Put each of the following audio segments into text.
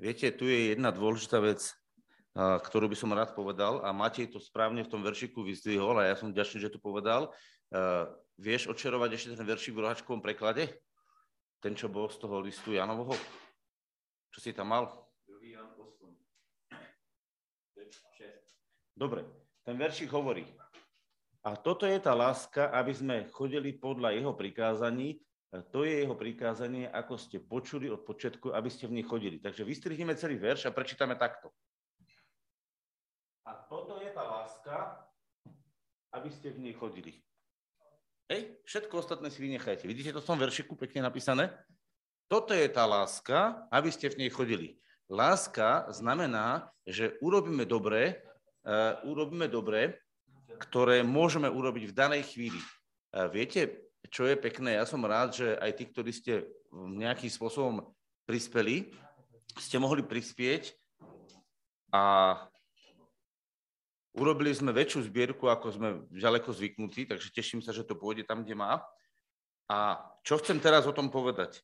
Viete, tu je jedna dôležitá vec, ktorú by som rád povedal a Matej to správne v tom veršiku vyzdvihol a ja som ďačný, že to povedal. Vieš očarovať ešte ten veršik v rohačkovom preklade? Ten, čo bol z toho listu Janovoho? Čo si tam mal? Dobre, ten veršik hovorí. A toto je tá láska, aby sme chodili podľa jeho prikázaní, to je jeho prikázanie, ako ste počuli od počiatku, aby ste v nich chodili. Takže vystrihneme celý verš a prečítame takto. A toto je tá láska, aby ste v nej chodili. Hej, všetko ostatné si vynechajte. Vidíte to v tom veršiku pekne napísané? Toto je tá láska, aby ste v nej chodili. Láska znamená, že urobíme dobre, uh, urobíme dobre, ktoré môžeme urobiť v danej chvíli. Uh, viete, čo je pekné, ja som rád, že aj tí, ktorí ste nejakým spôsobom prispeli, ste mohli prispieť a urobili sme väčšiu zbierku, ako sme ďaleko zvyknutí, takže teším sa, že to pôjde tam, kde má. A čo chcem teraz o tom povedať?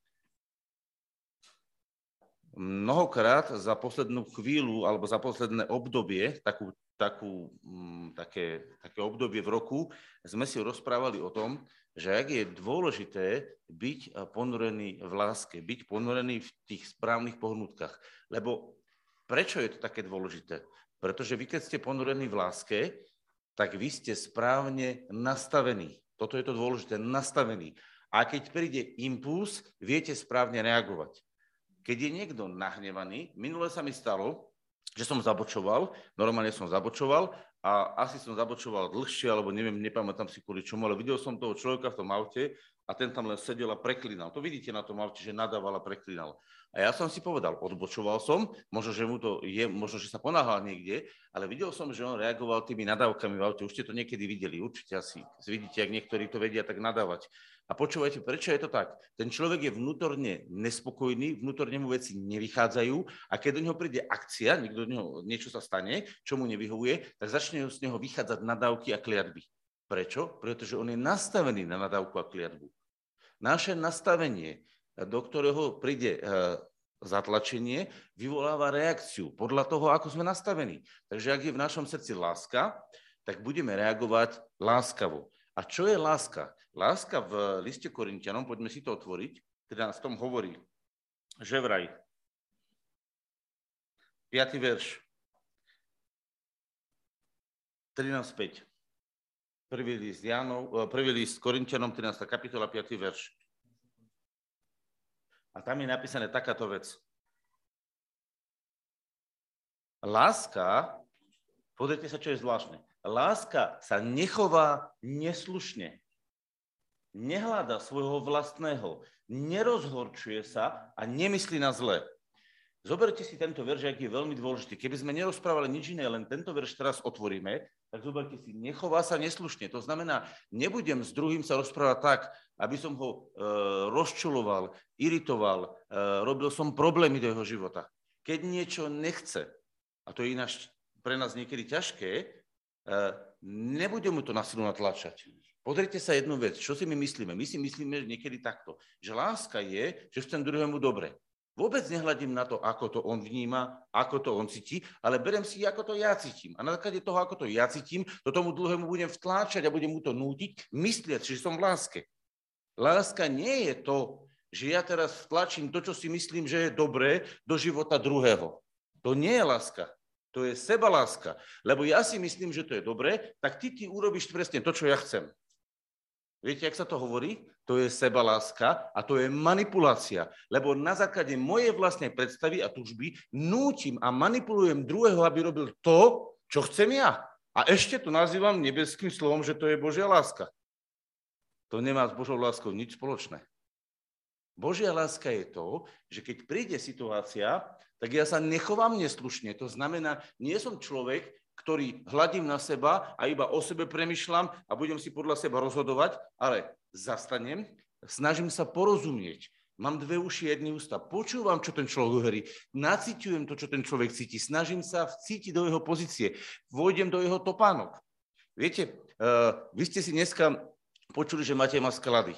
Mnohokrát za poslednú chvíľu alebo za posledné obdobie, takú, takú, mm, také, také obdobie v roku, sme si rozprávali o tom, že ak je dôležité byť eh, ponorený v láske, byť ponorený v tých správnych pohnutkách. Lebo prečo je to také dôležité? Pretože vy, keď ste ponorení v láske, tak vy ste správne nastavení. Toto je to dôležité, nastavení. A keď príde impuls, viete správne reagovať. Keď je niekto nahnevaný, minule sa mi stalo, že som zabočoval, normálne som zabočoval a asi som zabočoval dlhšie, alebo neviem, nepamätám si kvôli čomu, ale videl som toho človeka v tom aute a ten tam len sedel a preklinal. To vidíte na tom aute, že nadával a preklinal. A ja som si povedal, odbočoval som, možno, že mu to je, možno, že sa ponáhal niekde, ale videl som, že on reagoval tými nadávkami v aute. Už ste to niekedy videli, určite asi. Vidíte, ak niektorí to vedia tak nadávať. A počúvajte, prečo je to tak? Ten človek je vnútorne nespokojný, vnútorne mu veci nevychádzajú a keď do neho príde akcia, niekto do neho, niečo sa stane, čo mu nevyhovuje, tak začne z neho vychádzať nadávky a kliatby. Prečo? Pretože on je nastavený na nadávku a kliatbu. Naše nastavenie, do ktorého príde e, zatlačenie, vyvoláva reakciu podľa toho, ako sme nastavení. Takže ak je v našom srdci láska, tak budeme reagovať láskavo. A čo je láska? Láska v liste Korintianom, poďme si to otvoriť, teda v tom hovorí, že vraj, 5. verš, 13.5. Prvý list, Jánov, eh, prvý list Korintianom, 13. kapitola, 5. verš. A tam je napísané takáto vec. Láska, pozrite sa, čo je zvláštne. Láska sa nechová neslušne nehľada svojho vlastného, nerozhorčuje sa a nemyslí na zle. Zoberte si tento verš, aký je veľmi dôležitý. Keby sme nerozprávali nič iné, len tento verš teraz otvoríme, tak zoberte si, nechová sa neslušne. To znamená, nebudem s druhým sa rozprávať tak, aby som ho e, rozčuloval, iritoval, e, robil som problémy do jeho života. Keď niečo nechce, a to je ináč pre nás niekedy ťažké, e, nebudem mu to na silu natlačať. Pozrite sa jednu vec, čo si my myslíme? My si myslíme niekedy takto, že láska je, že chcem druhému dobre. Vôbec nehľadím na to, ako to on vníma, ako to on cíti, ale berem si, ako to ja cítim. A na základe toho, ako to ja cítim, to tomu druhému budem vtláčať a budem mu to nútiť, myslieť, že som v láske. Láska nie je to, že ja teraz vtlačím to, čo si myslím, že je dobré, do života druhého. To nie je láska. To je sebaláska. Lebo ja si myslím, že to je dobré, tak ty, ty urobíš presne to, čo ja chcem. Viete, jak sa to hovorí? To je sebaláska a to je manipulácia. Lebo na základe mojej vlastnej predstavy a tužby nútim a manipulujem druhého, aby robil to, čo chcem ja. A ešte to nazývam nebeským slovom, že to je Božia láska. To nemá s Božou láskou nič spoločné. Božia láska je to, že keď príde situácia, tak ja sa nechovám neslušne. To znamená, nie som človek, ktorý hľadím na seba a iba o sebe premyšľam a budem si podľa seba rozhodovať, ale zastanem, snažím sa porozumieť. Mám dve uši, jedny ústa. Počúvam, čo ten človek hovorí. Naciťujem to, čo ten človek cíti. Snažím sa vcítiť do jeho pozície. Vôjdem do jeho topánok. Viete, uh, vy ste si dneska počuli, že máte má sklady.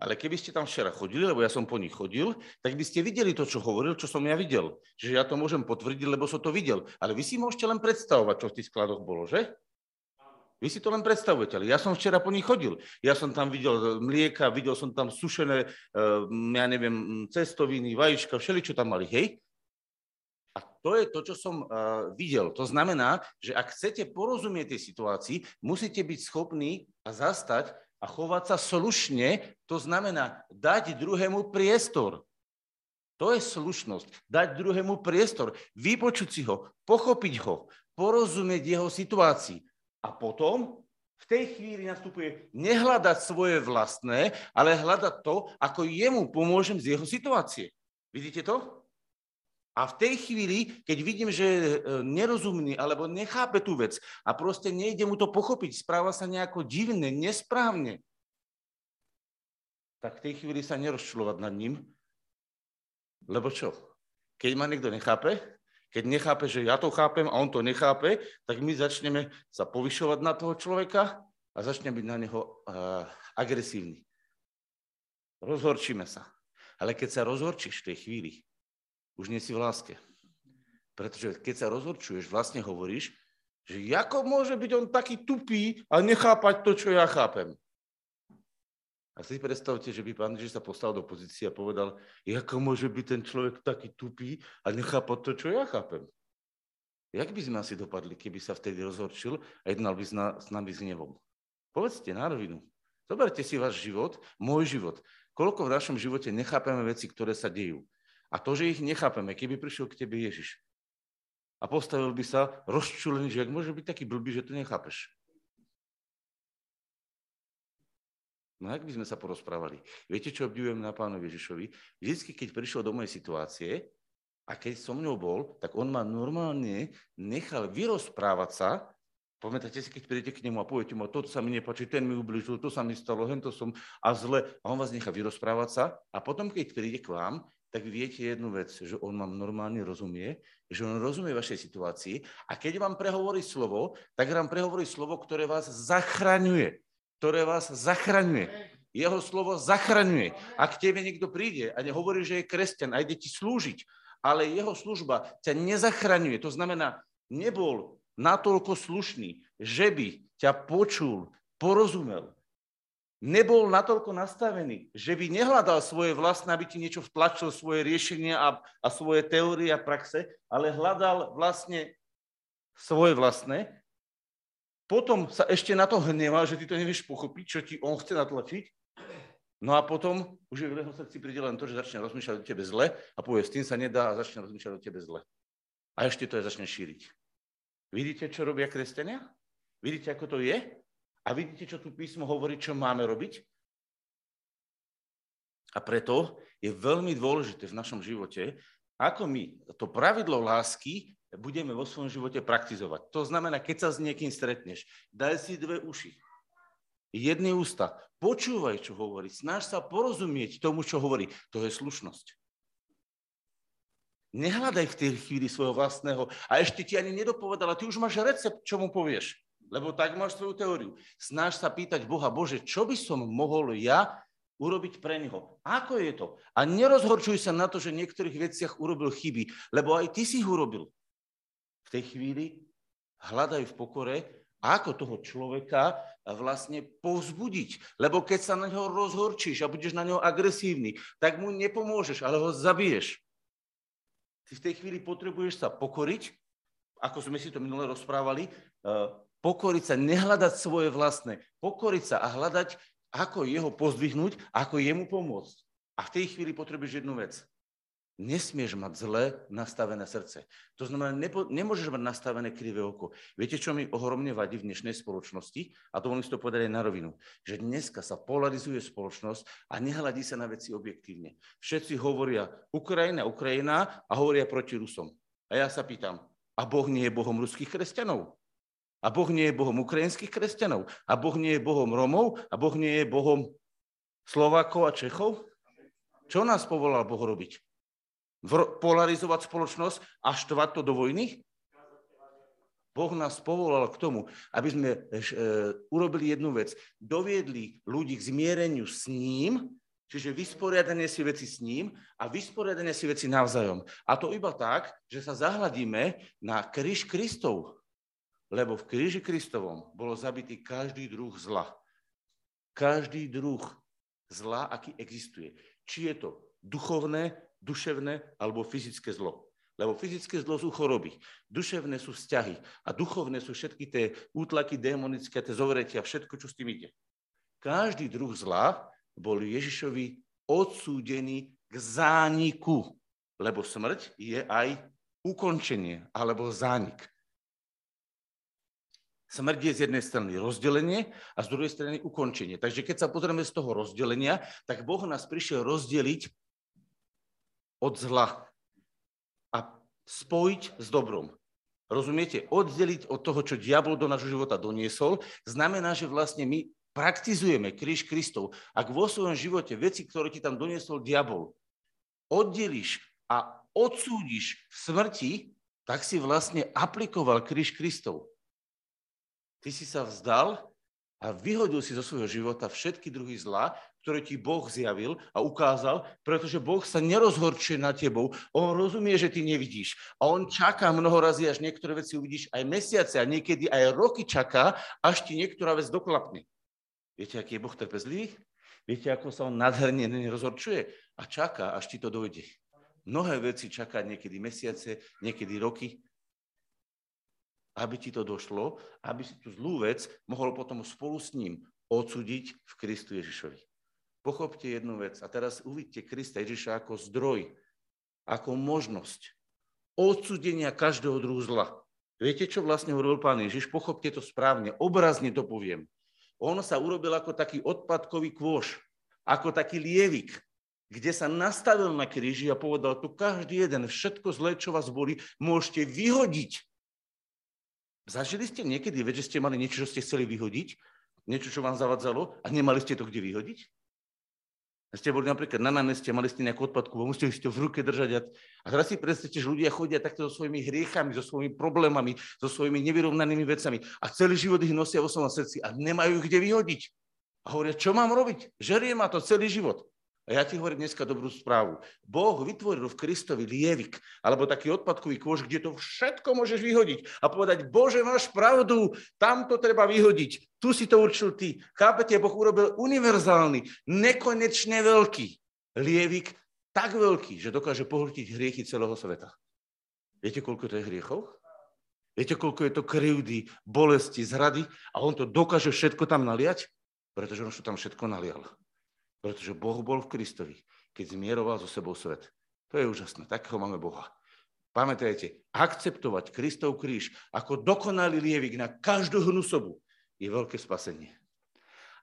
Ale keby ste tam včera chodili, lebo ja som po nich chodil, tak by ste videli to, čo hovoril, čo som ja videl. Čiže ja to môžem potvrdiť, lebo som to videl. Ale vy si môžete len predstavovať, čo v tých skladoch bolo, že? Vy si to len predstavujete, ale ja som včera po nich chodil. Ja som tam videl mlieka, videl som tam sušené, eh, ja neviem, cestoviny, vajíčka, všeli, čo tam mali, hej? A to je to, čo som uh, videl. To znamená, že ak chcete porozumieť tej situácii, musíte byť schopní a zastať a chovať sa slušne, to znamená dať druhému priestor. To je slušnosť. Dať druhému priestor, vypočuť si ho, pochopiť ho, porozumieť jeho situácii. A potom v tej chvíli nastupuje nehľadať svoje vlastné, ale hľadať to, ako jemu pomôžem z jeho situácie. Vidíte to? A v tej chvíli, keď vidím, že je nerozumný alebo nechápe tú vec a proste nejde mu to pochopiť, správa sa nejako divne, nesprávne, tak v tej chvíli sa nerozčulovať nad ním, lebo čo? Keď ma niekto nechápe, keď nechápe, že ja to chápem a on to nechápe, tak my začneme sa povyšovať na toho človeka a začneme byť na neho uh, agresívni. Rozhorčíme sa. Ale keď sa rozhorčíš v tej chvíli, už nie si v láske. Pretože keď sa rozhorčuješ, vlastne hovoríš, že ako môže byť on taký tupý a nechápať to, čo ja chápem. A si predstavte, že by pán Ježiš sa postavil do pozície a povedal, ako môže byť ten človek taký tupý a nechápať to, čo ja chápem. Jak by sme asi dopadli, keby sa vtedy rozhorčil a jednal by s nami s hnevom? Povedzte na rovinu. Zoberte si váš život, môj život. Koľko v našom živote nechápeme veci, ktoré sa dejú. A to, že ich nechápeme, keby prišiel k tebe Ježiš a postavil by sa rozčulený, že ak môže byť taký blbý, že to nechápeš. No ak by sme sa porozprávali? Viete, čo obdivujem na pánovi Ježišovi? Vždycky, keď prišiel do mojej situácie a keď som mňou bol, tak on ma normálne nechal vyrozprávať sa. Pamätáte si, keď prídete k nemu a poviete mu, toto sa mi nepáči, ten mi ubližil, to sa mi stalo, hento som a zle. A on vás nechá vyrozprávať sa. A potom, keď príde k vám, tak viete jednu vec, že on vám normálne rozumie, že on rozumie vašej situácii a keď vám prehovorí slovo, tak vám prehovorí slovo, ktoré vás zachraňuje. Ktoré vás zachraňuje. Jeho slovo zachraňuje. Ak k tebe niekto príde a nehovorí, že je kresťan a ide ti slúžiť, ale jeho služba ťa nezachraňuje, to znamená, nebol natoľko slušný, že by ťa počul, porozumel, nebol natoľko nastavený, že by nehľadal svoje vlastné, aby ti niečo vtlačil, svoje riešenia a, a svoje teórie a praxe, ale hľadal vlastne svoje vlastné. Potom sa ešte na to hneval, že ty to nevieš pochopiť, čo ti on chce natlačiť. No a potom už je v jeho srdci príde len to, že začne rozmýšľať o tebe zle a povie, s tým sa nedá a začne rozmýšľať o tebe zle. A ešte to je začne šíriť. Vidíte, čo robia kresťania? Vidíte, ako to je? A vidíte, čo tu písmo hovorí, čo máme robiť? A preto je veľmi dôležité v našom živote, ako my to pravidlo lásky budeme vo svojom živote praktizovať. To znamená, keď sa s niekým stretneš, daj si dve uši, jedny ústa, počúvaj, čo hovorí, snaž sa porozumieť tomu, čo hovorí. To je slušnosť. Nehľadaj v tej chvíli svojho vlastného a ešte ti ani nedopovedala, ty už máš recept, čo mu povieš lebo tak máš svoju teóriu. Snaž sa pýtať Boha, Bože, čo by som mohol ja urobiť pre neho? Ako je to? A nerozhorčuj sa na to, že v niektorých veciach urobil chyby, lebo aj ty si ich urobil. V tej chvíli hľadaj v pokore, ako toho človeka vlastne povzbudiť. Lebo keď sa na neho rozhorčíš a budeš na neho agresívny, tak mu nepomôžeš, ale ho zabiješ. Ty v tej chvíli potrebuješ sa pokoriť, ako sme si to minule rozprávali, eh, pokoriť sa, nehľadať svoje vlastné, pokoriť sa a hľadať, ako jeho pozdvihnúť, ako jemu pomôcť. A v tej chvíli potrebuješ jednu vec. Nesmieš mať zle nastavené srdce. To znamená, nepo, nemôžeš mať nastavené krivé oko. Viete, čo mi ohromne vadí v dnešnej spoločnosti? A to si to povedať na rovinu. Že dneska sa polarizuje spoločnosť a nehľadí sa na veci objektívne. Všetci hovoria Ukrajina, Ukrajina a hovoria proti Rusom. A ja sa pýtam, a Boh nie je Bohom ruských kresťanov? A Boh nie je Bohom ukrajinských kresťanov. A Boh nie je Bohom Romov. A Boh nie je Bohom Slovákov a Čechov. Čo nás povolal Boh robiť? Polarizovať spoločnosť a štvať to do vojny? Boh nás povolal k tomu, aby sme e, urobili jednu vec. Doviedli ľudí k zmiereniu s ním Čiže vysporiadanie si veci s ním a vysporiadanie si veci navzájom. A to iba tak, že sa zahľadíme na kríž Kristov. Lebo v kríži Kristovom bolo zabitý každý druh zla. Každý druh zla, aký existuje. Či je to duchovné, duševné alebo fyzické zlo. Lebo fyzické zlo sú choroby, duševné sú vzťahy a duchovné sú všetky tie útlaky démonické, tie zovretia, všetko, čo s tým ide. Každý druh zla bol Ježišovi odsúdený k zániku, lebo smrť je aj ukončenie alebo zánik. Smrť je z jednej strany rozdelenie a z druhej strany ukončenie. Takže keď sa pozrieme z toho rozdelenia, tak Boh nás prišiel rozdeliť od zla a spojiť s dobrom. Rozumiete? Oddeliť od toho, čo diabol do nášho života doniesol, znamená, že vlastne my praktizujeme kríž Kristov, ak vo svojom živote veci, ktoré ti tam doniesol diabol, oddelíš a odsúdiš v smrti, tak si vlastne aplikoval kríž Kristov. Ty si sa vzdal a vyhodil si zo svojho života všetky druhy zla, ktoré ti Boh zjavil a ukázal, pretože Boh sa nerozhorčuje na tebou. On rozumie, že ty nevidíš. A on čaká mnoho razy, až niektoré veci uvidíš aj mesiace a niekedy aj roky čaká, až ti niektorá vec doklapne. Viete, aký je Boh trpezlivý? Viete, ako sa on nadherne nerozhorčuje? A čaká, až ti to dojde. Mnohé veci čaká niekedy mesiace, niekedy roky, aby ti to došlo, aby si tú zlú vec mohol potom spolu s ním odsúdiť v Kristu Ježišovi. Pochopte jednu vec a teraz uvidíte Krista Ježiša ako zdroj, ako možnosť odsúdenia každého druhu zla. Viete, čo vlastne hovoril pán Ježiš? Pochopte to správne, obrazne to poviem on sa urobil ako taký odpadkový kôš, ako taký lievik, kde sa nastavil na kríži a povedal, tu každý jeden, všetko zlé, čo vás boli, môžete vyhodiť. Zažili ste niekedy, veď, že ste mali niečo, čo ste chceli vyhodiť, niečo, čo vám zavadzalo a nemali ste to kde vyhodiť? Ste boli napríklad na námeste, mali ste nejakú odpadku, museli ste v ruke držať. A teraz si predstavte, že ľudia chodia takto so svojimi hriechami, so svojimi problémami, so svojimi nevyrovnanými vecami a celý život ich nosia vo svojom srdci a nemajú ich kde vyhodiť. A hovoria, čo mám robiť? Žerie ma to celý život. A ja ti hovorím dneska dobrú správu. Boh vytvoril v Kristovi lievik, alebo taký odpadkový kôž, kde to všetko môžeš vyhodiť a povedať, Bože, máš pravdu, tam to treba vyhodiť. Tu si to určil ty. Chápete, Boh urobil univerzálny, nekonečne veľký lievik, tak veľký, že dokáže pohltiť hriechy celého sveta. Viete, koľko to je hriechov? Viete, koľko je to krivdy, bolesti, zrady a on to dokáže všetko tam naliať? Pretože on to tam všetko nalial. Pretože Boh bol v Kristovi, keď zmieroval so sebou svet. To je úžasné, takého máme Boha. Pamätajte, akceptovať Kristov kríž ako dokonalý lievik na každú hnusobu je veľké spasenie.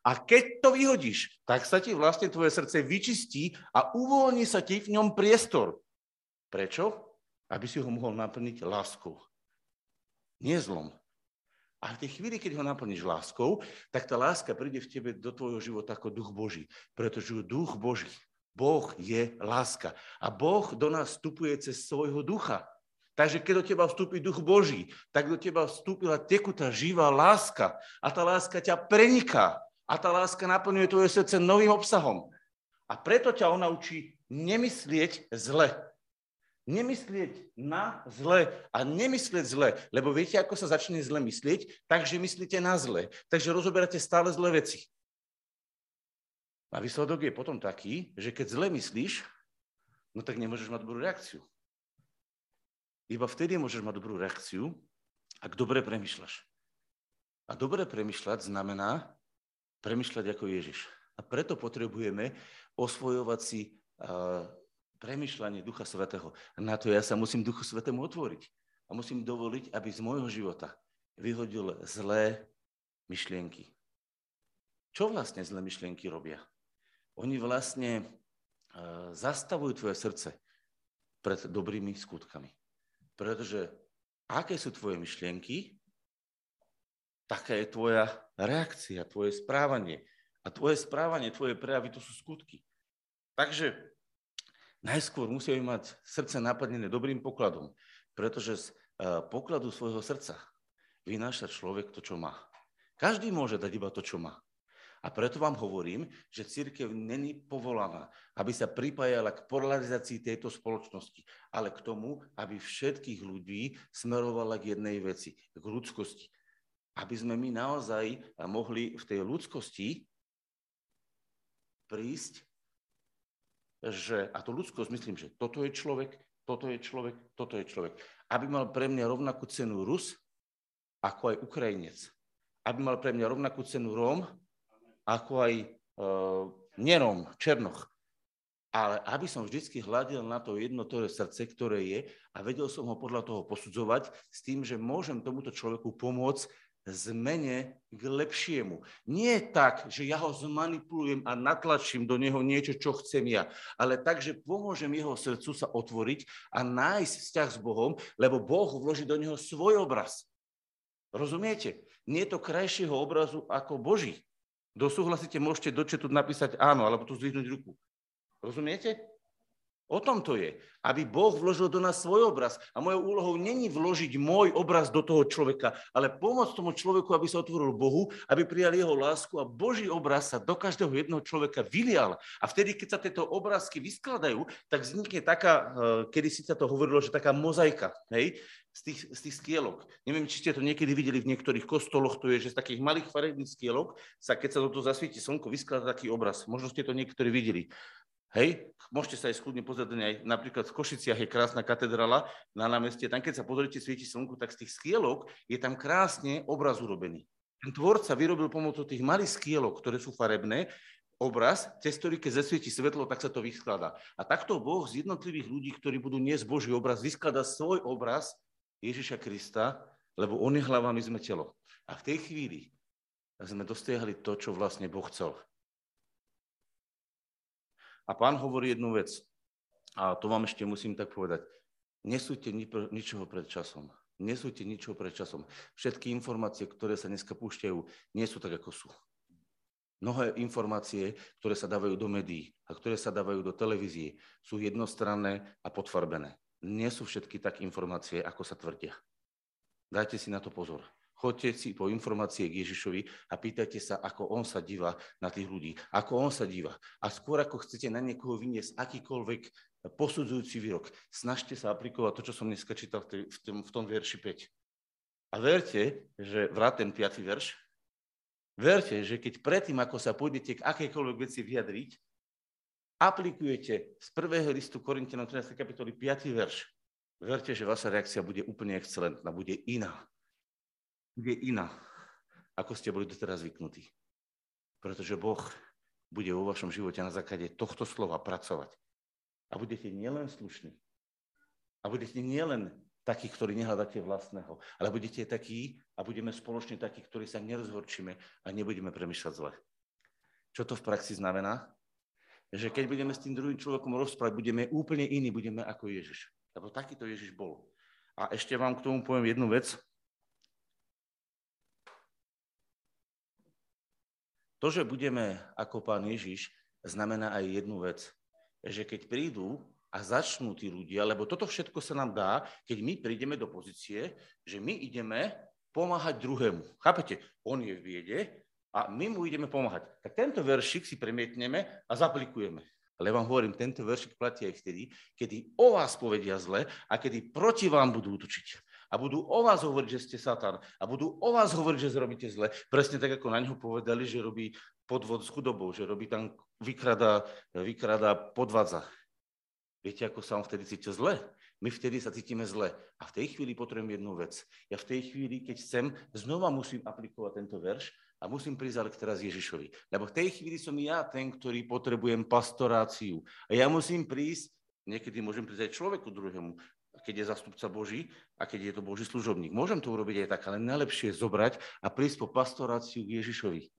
A keď to vyhodíš, tak sa ti vlastne tvoje srdce vyčistí a uvoľní sa ti v ňom priestor. Prečo? Aby si ho mohol naplniť láskou. Nie zlom, a v tej chvíli, keď ho naplníš láskou, tak tá láska príde v tebe do tvojho života ako duch Boží. Pretože duch Boží, Boh je láska. A Boh do nás vstupuje cez svojho ducha. Takže keď do teba vstúpi duch Boží, tak do teba vstúpila tekutá, živá láska. A tá láska ťa preniká. A tá láska naplňuje tvoje srdce novým obsahom. A preto ťa ona učí nemyslieť zle nemyslieť na zle a nemyslieť zle, lebo viete, ako sa začne zle myslieť? Takže myslíte na zle. Takže rozoberáte stále zlé veci. A výsledok je potom taký, že keď zle myslíš, no tak nemôžeš mať dobrú reakciu. Iba vtedy môžeš mať dobrú reakciu, ak dobre premyšľaš. A dobre premyšľať znamená premyšľať ako Ježiš. A preto potrebujeme osvojovať si premyšľanie Ducha Svetého. Na to ja sa musím Duchu Svetému otvoriť. A musím dovoliť, aby z môjho života vyhodil zlé myšlienky. Čo vlastne zlé myšlienky robia? Oni vlastne uh, zastavujú tvoje srdce pred dobrými skutkami. Pretože aké sú tvoje myšlienky, taká je tvoja reakcia, tvoje správanie. A tvoje správanie, tvoje prejavy, to sú skutky. Takže najskôr musíme mať srdce naplnené dobrým pokladom, pretože z eh, pokladu svojho srdca vynáša človek to, čo má. Každý môže dať iba to, čo má. A preto vám hovorím, že církev není povolaná, aby sa pripájala k polarizácii tejto spoločnosti, ale k tomu, aby všetkých ľudí smerovala k jednej veci, k ľudskosti. Aby sme my naozaj mohli v tej ľudskosti prísť, že, a to ľudskosť myslím, že toto je človek, toto je človek, toto je človek. Aby mal pre mňa rovnakú cenu Rus, ako aj Ukrajinec. Aby mal pre mňa rovnakú cenu Róm, ako aj uh, nerom, Černoch. Ale aby som vždy hľadil na to jednotové srdce, ktoré je a vedel som ho podľa toho posudzovať s tým, že môžem tomuto človeku pomôcť zmene k lepšiemu. Nie tak, že ja ho zmanipulujem a natlačím do neho niečo, čo chcem ja, ale tak, že pomôžem jeho srdcu sa otvoriť a nájsť vzťah s Bohom, lebo Boh vloží do neho svoj obraz. Rozumiete? Nie je to krajšieho obrazu ako Boží. Kto súhlasíte, môžete do napísať áno, alebo tu zdvihnúť ruku. Rozumiete? O tom to je. Aby Boh vložil do nás svoj obraz. A mojou úlohou není vložiť môj obraz do toho človeka, ale pomôcť tomu človeku, aby sa otvoril Bohu, aby prijal jeho lásku a Boží obraz sa do každého jedného človeka vylial. A vtedy, keď sa tieto obrázky vyskladajú, tak vznikne taká, eh, kedy si sa to hovorilo, že taká mozaika. Hej? z tých, z tých skielok. Neviem, či ste to niekedy videli v niektorých kostoloch, to je, že z takých malých farebných skielok sa, keď sa do toho zasvieti slnko, vyskladá taký obraz. Možno ste to niektorí videli. Hej, môžete sa aj skľudne pozrieť aj napríklad v Košiciach je krásna katedrála na námestie. Tam, keď sa pozriete, svieti slnko, tak z tých skielok je tam krásne obraz urobený. Ten tvorca vyrobil pomocou tých malých skielok, ktoré sú farebné, obraz, cez ktorý keď zasvieti svetlo, tak sa to vyskladá. A takto Boh z jednotlivých ľudí, ktorí budú niesť Boží obraz, vyskladá svoj obraz Ježiša Krista, lebo on je hlava, my sme telo. A v tej chvíli sme dostiahli to, čo vlastne Boh chcel. A pán hovorí jednu vec, a to vám ešte musím tak povedať. Nesúďte ničoho pred časom. Nesúďte ničoho pred časom. Všetky informácie, ktoré sa dneska púšťajú, nie sú tak, ako sú. Mnohé informácie, ktoré sa dávajú do médií a ktoré sa dávajú do televízie, sú jednostranné a potvarbené nie sú všetky tak informácie, ako sa tvrdia. Dajte si na to pozor. Choďte si po informácie k Ježišovi a pýtajte sa, ako on sa díva na tých ľudí, ako on sa díva. A skôr ako chcete na niekoho vyniesť akýkoľvek posudzujúci výrok, snažte sa aplikovať to, čo som dneska čítal v, tom, v tom verši 5. A verte, že vrát ten 5. verš, verte, že keď predtým, ako sa pôjdete k akejkoľvek veci vyjadriť, aplikujete z prvého listu Korintianom 13. kapitoly 5. verš, verte, že vaša reakcia bude úplne excelentná, bude iná. Bude iná, ako ste boli doteraz zvyknutí. Pretože Boh bude vo vašom živote na základe tohto slova pracovať. A budete nielen slušní, a budete nielen takí, ktorí nehľadáte vlastného, ale budete takí a budeme spoločne takí, ktorí sa nerozhorčíme a nebudeme premýšľať zle. Čo to v praxi znamená? že keď budeme s tým druhým človekom rozprávať, budeme úplne iní, budeme ako Ježiš. Lebo takýto Ježiš bol. A ešte vám k tomu poviem jednu vec. To, že budeme ako pán Ježiš, znamená aj jednu vec. Že keď prídu a začnú tí ľudia, lebo toto všetko sa nám dá, keď my prídeme do pozície, že my ideme pomáhať druhému. Chápete? On je v viede, a my mu ideme pomáhať. Tak tento veršik si premietneme a zaplikujeme. Ale vám hovorím, tento veršik platí aj vtedy, kedy o vás povedia zle a kedy proti vám budú útočiť. A budú o vás hovoriť, že ste Satan. A budú o vás hovoriť, že zrobíte zle. Presne tak, ako na neho povedali, že robí podvod s chudobou, že robí tam, vykrada, vykrada podvádza. Viete, ako sa on vtedy cíti zle? My vtedy sa cítime zle. A v tej chvíli potrebujem jednu vec. Ja v tej chvíli, keď chcem, znova musím aplikovať tento verš a musím ale teraz Ježišovi. Lebo v tej chvíli som ja ten, ktorý potrebujem pastoráciu. A ja musím prísť, niekedy môžem prísť aj človeku druhému, keď je zastupca Boží a keď je to Boží služobník. Môžem to urobiť aj tak, ale najlepšie je zobrať a prísť po pastoráciu k Ježišovi.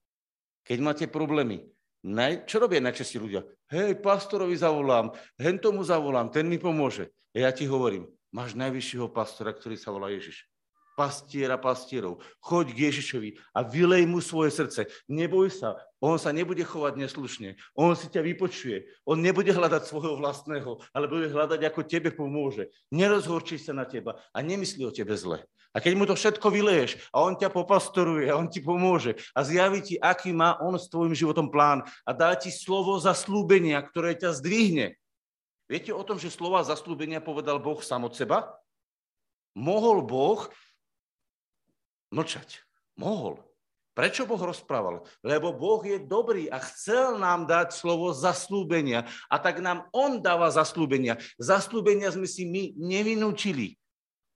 Keď máte problémy, naj, čo robia najčastí ľudia? Hej, pastorovi zavolám, hen tomu zavolám, ten mi pomôže. Ja ti hovorím, máš najvyššieho pastora, ktorý sa volá Ježiš. Pastiera pastierov. Choď k Ježišovi a vylej mu svoje srdce. Neboj sa, on sa nebude chovať neslušne. On si ťa vypočuje. On nebude hľadať svojho vlastného, ale bude hľadať, ako tebe pomôže. Nerozhorčí sa na teba a nemyslí o tebe zle. A keď mu to všetko vyleješ a on ťa popastoruje a on ti pomôže a zjaví ti, aký má on s tvojim životom plán a dá ti slovo zaslúbenia, ktoré ťa zdvihne. Viete o tom, že slova zaslúbenia povedal Boh sám od seba? Mohol Boh mlčať. Mohol. Prečo Boh rozprával? Lebo Boh je dobrý a chcel nám dať slovo zaslúbenia. A tak nám On dáva zaslúbenia. Zaslúbenia sme si my nevinúčili.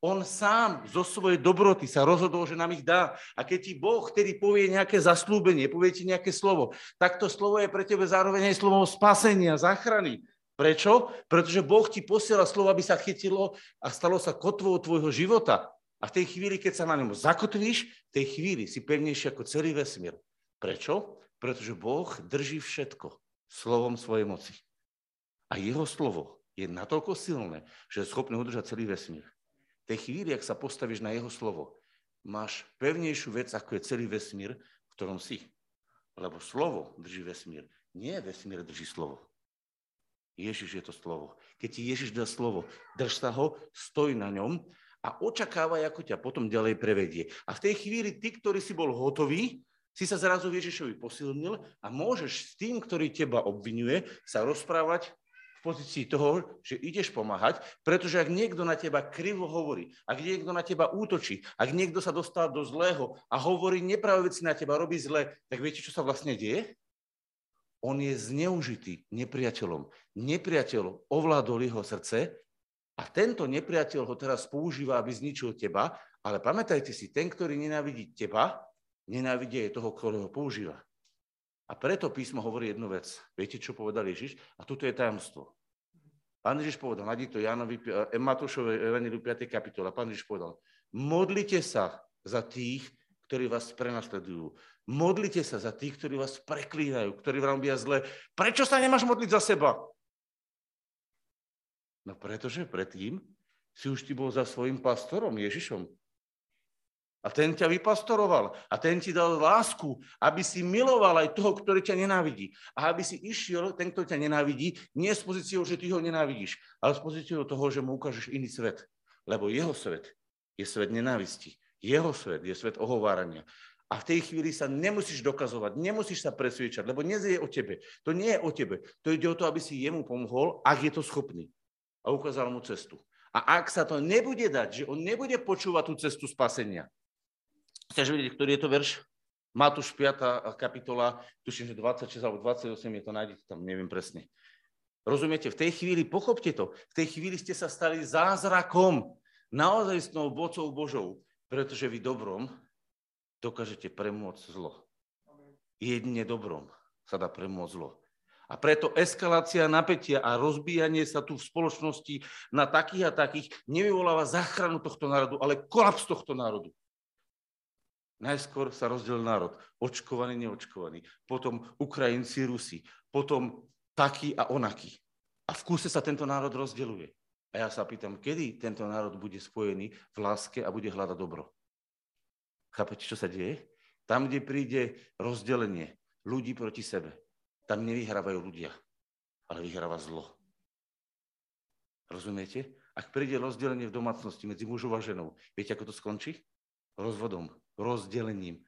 On sám zo svojej dobroty sa rozhodol, že nám ich dá. A keď ti Boh tedy povie nejaké zaslúbenie, povie ti nejaké slovo, tak to slovo je pre tebe zároveň aj slovo spasenia, záchrany. Prečo? Pretože Boh ti posiela slovo, aby sa chytilo a stalo sa kotvou tvojho života. A v tej chvíli, keď sa na ňom zakotvíš, v tej chvíli si pevnejší ako celý vesmír. Prečo? Pretože Boh drží všetko slovom svojej moci. A jeho slovo je natoľko silné, že je schopné udržať celý vesmír. V tej chvíli, ak sa postavíš na jeho slovo, máš pevnejšiu vec, ako je celý vesmír, v ktorom si. Lebo slovo drží vesmír. Nie vesmír drží slovo. Ježiš je to slovo. Keď ti Ježiš dá slovo, drž sa ho, stoj na ňom a očakávaj, ako ťa potom ďalej prevedie. A v tej chvíli ty, ktorý si bol hotový, si sa zrazu Ježišovi posilnil a môžeš s tým, ktorý teba obvinuje, sa rozprávať v pozícii toho, že ideš pomáhať, pretože ak niekto na teba krivo hovorí, ak niekto na teba útočí, ak niekto sa dostal do zlého a hovorí nepravé veci na teba, robí zle, tak viete, čo sa vlastne deje? On je zneužitý nepriateľom. Nepriateľ ovládol jeho srdce a tento nepriateľ ho teraz používa, aby zničil teba, ale pamätajte si, ten, ktorý nenávidí teba, nenávidí aj toho, ktorého používa. A preto písmo hovorí jednu vec. Viete, čo povedal Ježiš? A tuto je tajomstvo. Pán Ježiš povedal, nájdete to Jánovi, eh, Matúšovej Evangeliu 5. kapitola. Pán Ježiš povedal, modlite sa za tých, ktorí vás prenasledujú. Modlite sa za tých, ktorí vás preklínajú, ktorí vám robia zle. Prečo sa nemáš modliť za seba? No pretože predtým si už ty bol za svojim pastorom, Ježišom. A ten ťa vypastoroval. A ten ti dal lásku, aby si miloval aj toho, ktorý ťa nenávidí. A aby si išiel, ten, kto ťa nenávidí, nie s pozíciou, že ty ho nenávidíš, ale s pozíciou toho, že mu ukážeš iný svet. Lebo jeho svet je svet nenávisti. Jeho svet je svet ohovárania. A v tej chvíli sa nemusíš dokazovať, nemusíš sa presviečať, lebo nie je o tebe. To nie je o tebe. To ide o to, aby si jemu pomohol, ak je to schopný a ukázal mu cestu. A ak sa to nebude dať, že on nebude počúvať tú cestu spasenia, chceš vedieť, ktorý je to verš? Matúš 5. kapitola, tuším, že 26 alebo 28 je to, nájdete tam, neviem presne. Rozumiete? V tej chvíli, pochopte to, v tej chvíli ste sa stali zázrakom, naozajstnou vocou Božou, pretože vy dobrom dokážete premôcť zlo. Jedine dobrom sa dá premôcť zlo. A preto eskalácia napätia a rozbíjanie sa tu v spoločnosti na takých a takých nevyvoláva záchranu tohto národu, ale kolaps tohto národu. Najskôr sa rozdelil národ, očkovaný, neočkovaný, potom Ukrajinci, Rusi, potom taký a onaký. A v kúse sa tento národ rozdeluje. A ja sa pýtam, kedy tento národ bude spojený v láske a bude hľadať dobro. Chápete, čo sa deje? Tam, kde príde rozdelenie ľudí proti sebe, tam nevyhrávajú ľudia, ale vyhráva zlo. Rozumiete? Ak príde rozdelenie v domácnosti medzi mužom a ženou, viete, ako to skončí? Rozvodom, rozdelením.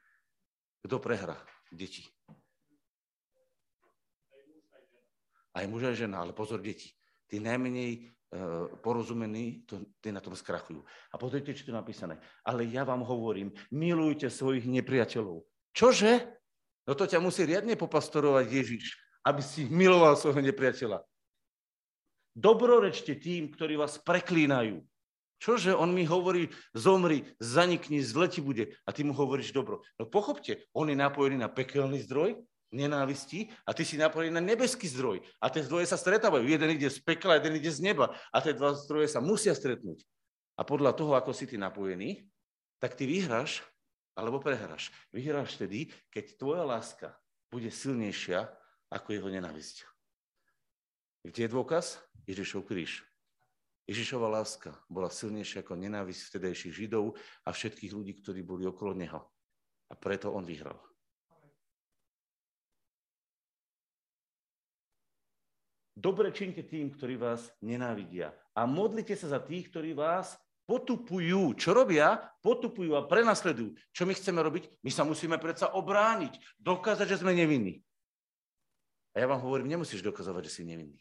Kto prehrá? Deti. Aj muž aj žena, ale pozor, deti. Tí najmenej e, porozumení, to, tí na tom skrachujú. A pozrite, čo je napísané. Ale ja vám hovorím, milujte svojich nepriateľov. Čože? No to ťa musí riadne popastorovať Ježiš, aby si miloval svojho nepriateľa. Dobrorečte tým, ktorí vás preklínajú. Čože on mi hovorí, zomri, zanikni, zle ti bude. A ty mu hovoríš dobro. No pochopte, on je napojený na pekelný zdroj, nenávisti a ty si napojený na nebeský zdroj. A tie zdroje sa stretávajú. Jeden ide z pekla, jeden ide z neba. A tie dva zdroje sa musia stretnúť. A podľa toho, ako si ty napojený, tak ty vyhráš alebo prehráš. Vyhráš vtedy, keď tvoja láska bude silnejšia ako jeho nenávisť. Kde je dôkaz? Ježišov kríž. Ježišova láska bola silnejšia ako nenávisť vtedajších Židov a všetkých ľudí, ktorí boli okolo neho. A preto on vyhral. Dobre činte tým, ktorí vás nenávidia. A modlite sa za tých, ktorí vás potupujú. Čo robia? Potupujú a prenasledujú. Čo my chceme robiť? My sa musíme predsa obrániť, dokázať, že sme nevinní. A ja vám hovorím, nemusíš dokazovať, že si nevinný.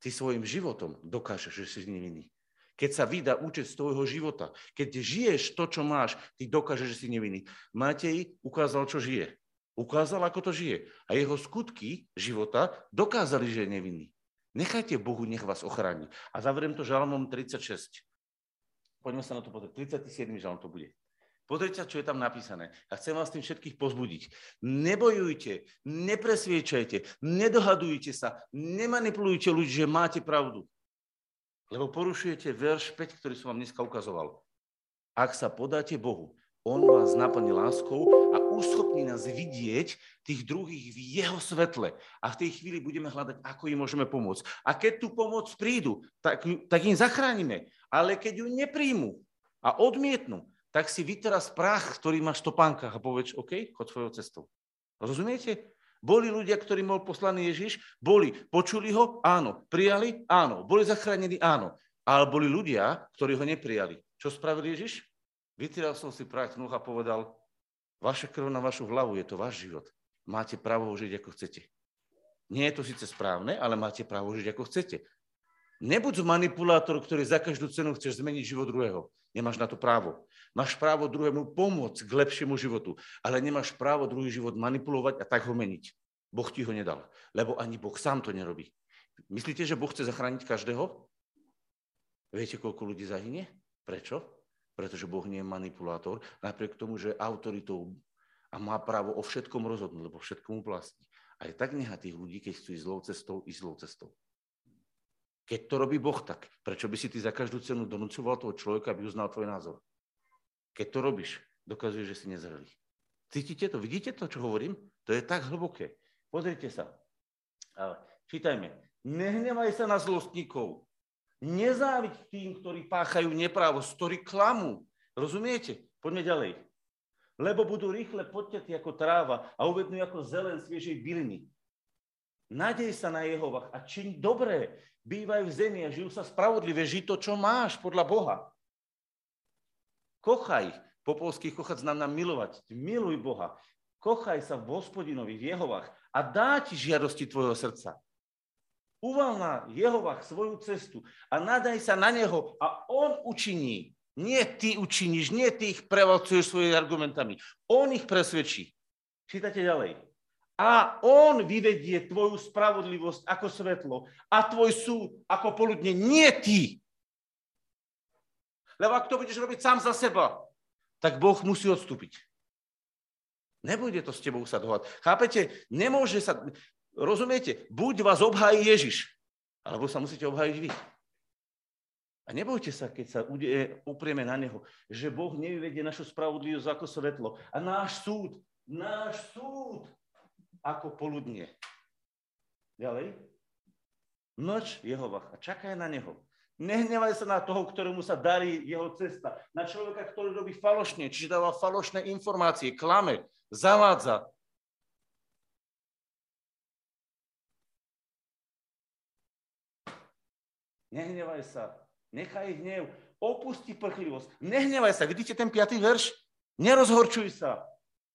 Ty svojim životom dokážeš, že si nevinný. Keď sa vydá účet z tvojho života, keď žiješ to, čo máš, ty dokážeš, že si nevinný. Matej ukázal, čo žije. Ukázal, ako to žije. A jeho skutky života dokázali, že je nevinný. Nechajte Bohu, nech vás ochráni. A zavriem to žalmom 36. Poďme sa na to pozrieť. 37. žalm to bude. Pozrite sa, čo je tam napísané. A chcem vás tým všetkých pozbudiť. Nebojujte, nepresviečajte, nedohadujte sa, nemanipulujte ľudí, že máte pravdu. Lebo porušujete verš 5, ktorý som vám dneska ukazoval. Ak sa podáte Bohu, On vás naplní láskou a uschopní nás vidieť tých druhých v jeho svetle. A v tej chvíli budeme hľadať, ako im môžeme pomôcť. A keď tu pomoc prídu, tak, tak im zachránime. Ale keď ju nepríjmu a odmietnú, tak si vyteraz prach, ktorý máš v topánkach a povedz, OK, chod svojou cestou. Rozumiete? Boli ľudia, ktorým bol poslaný Ježiš? Boli. Počuli ho? Áno. Prijali? Áno. Boli zachránení? Áno. Ale boli ľudia, ktorí ho neprijali. Čo spravil Ježiš? Vytieral som si prach nôh a povedal, vaša krv na vašu hlavu, je to váš život. Máte právo žiť, ako chcete. Nie je to síce správne, ale máte právo žiť, ako chcete. Nebuď manipulátor, ktorý za každú cenu chceš zmeniť život druhého. Nemáš na to právo. Máš právo druhému pomôcť k lepšiemu životu, ale nemáš právo druhý život manipulovať a tak ho meniť. Boh ti ho nedal, lebo ani Boh sám to nerobí. Myslíte, že Boh chce zachrániť každého? Viete, koľko ľudí zahynie? Prečo? Pretože Boh nie je manipulátor, napriek tomu, že je autoritou a má právo o všetkom rozhodnúť, lebo všetkom vlastní. A je tak nechá tých ľudí, keď chcú ísť zlou cestou, ísť zlou cestou. Keď to robí Boh tak, prečo by si ty za každú cenu donúcoval toho človeka, aby uznal tvoj názor? Keď to robíš, dokazuje, že si nezrelý. Cítite to? Vidíte to, čo hovorím? To je tak hlboké. Pozrite sa. Čítajme. Nehnevaj sa na zlostníkov. Nezáviť tým, ktorí páchajú neprávosť, ktorí klamú. Rozumiete? Poďme ďalej. Lebo budú rýchle podtetí ako tráva a uvednú ako zelen sviežej byliny. Nadej sa na Jehovach a čiň dobré bývajú v zemi a žijú sa spravodlivé, žiť to, čo máš podľa Boha. Kochaj, po polsky kochať znamená milovať. Miluj Boha. Kochaj sa v hospodinovi, v Jehovách a dá ti žiadosti tvojho srdca. Uval na Jehovách svoju cestu a nadaj sa na Neho a On učiní. Nie ty učiníš, nie ty ich prevalcuješ svojimi argumentami. On ich presvedčí. Čítate ďalej a on vyvedie tvoju spravodlivosť ako svetlo a tvoj súd ako poludne, nie ty. Lebo ak to budeš robiť sám za seba, tak Boh musí odstúpiť. Nebude to s tebou sa dohľad. Chápete? Nemôže sa... Rozumiete? Buď vás obhájí Ježiš, alebo sa musíte obhájiť vy. A nebojte sa, keď sa uprieme na Neho, že Boh nevyvedie našu spravodlivosť ako svetlo. A náš súd, náš súd ako poludnie. Ďalej. Noč Jehovach a čakaj na neho. Nehnevaj sa na toho, ktorému sa darí jeho cesta. Na človeka, ktorý robí falošne, čiže dáva falošné informácie, klame, zavádza. Nehnevaj sa. Nechaj hnev. Opusti prchlivosť. Nehnevaj sa. Vidíte ten piatý verš? Nerozhorčuj sa.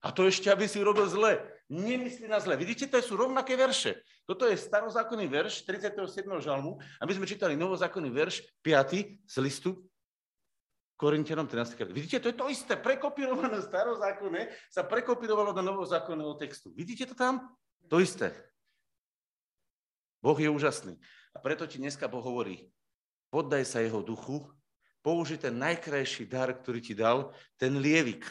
A to ešte, aby si robil zle. Nemyslí na zle. Vidíte, to sú rovnaké verše. Toto je starozákonný verš 37. žalmu a sme čítali novozákonný verš 5. z listu Korintianom 13. Vidíte, to je to isté. Prekopírované starozákonné sa prekopírovalo do novozákonného textu. Vidíte to tam? To isté. Boh je úžasný. A preto ti dneska Boh hovorí, poddaj sa jeho duchu, použi ten najkrajší dar, ktorý ti dal, ten lievik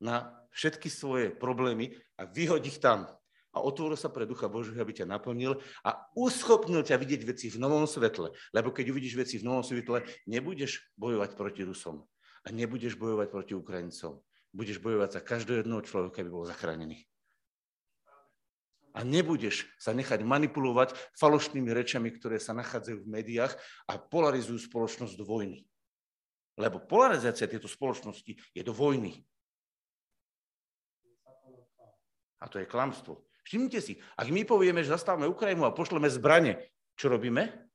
na všetky svoje problémy a vyhoď ich tam. A otvoril sa pre Ducha Božieho, aby ťa naplnil a uschopnil ťa vidieť veci v novom svetle. Lebo keď uvidíš veci v novom svetle, nebudeš bojovať proti Rusom a nebudeš bojovať proti Ukrajincom. Budeš bojovať za každého jedného človeka, aby bol zachránený. A nebudeš sa nechať manipulovať falošnými rečami, ktoré sa nachádzajú v médiách a polarizujú spoločnosť do vojny. Lebo polarizácia tejto spoločnosti je do vojny. A to je klamstvo. Všimnite si, ak my povieme, že zastávame Ukrajinu a pošleme zbranie, čo robíme?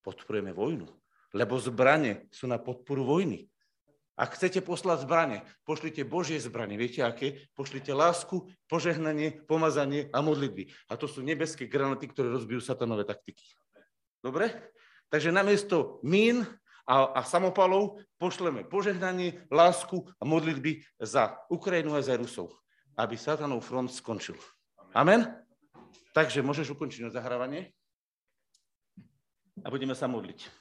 Podporujeme vojnu. Lebo zbranie sú na podporu vojny. Ak chcete poslať zbranie, pošlite Božie zbranie. Viete aké? Pošlite lásku, požehnanie, pomazanie a modlitby. A to sú nebeské granáty, ktoré rozbijú satanové taktiky. Dobre? Takže namiesto mín a, a samopalov pošleme požehnanie, lásku a modlitby za Ukrajinu a za Rusov, aby satanov front skončil. Amen? Takže môžeš ukončiť zahrávanie a budeme sa modliť.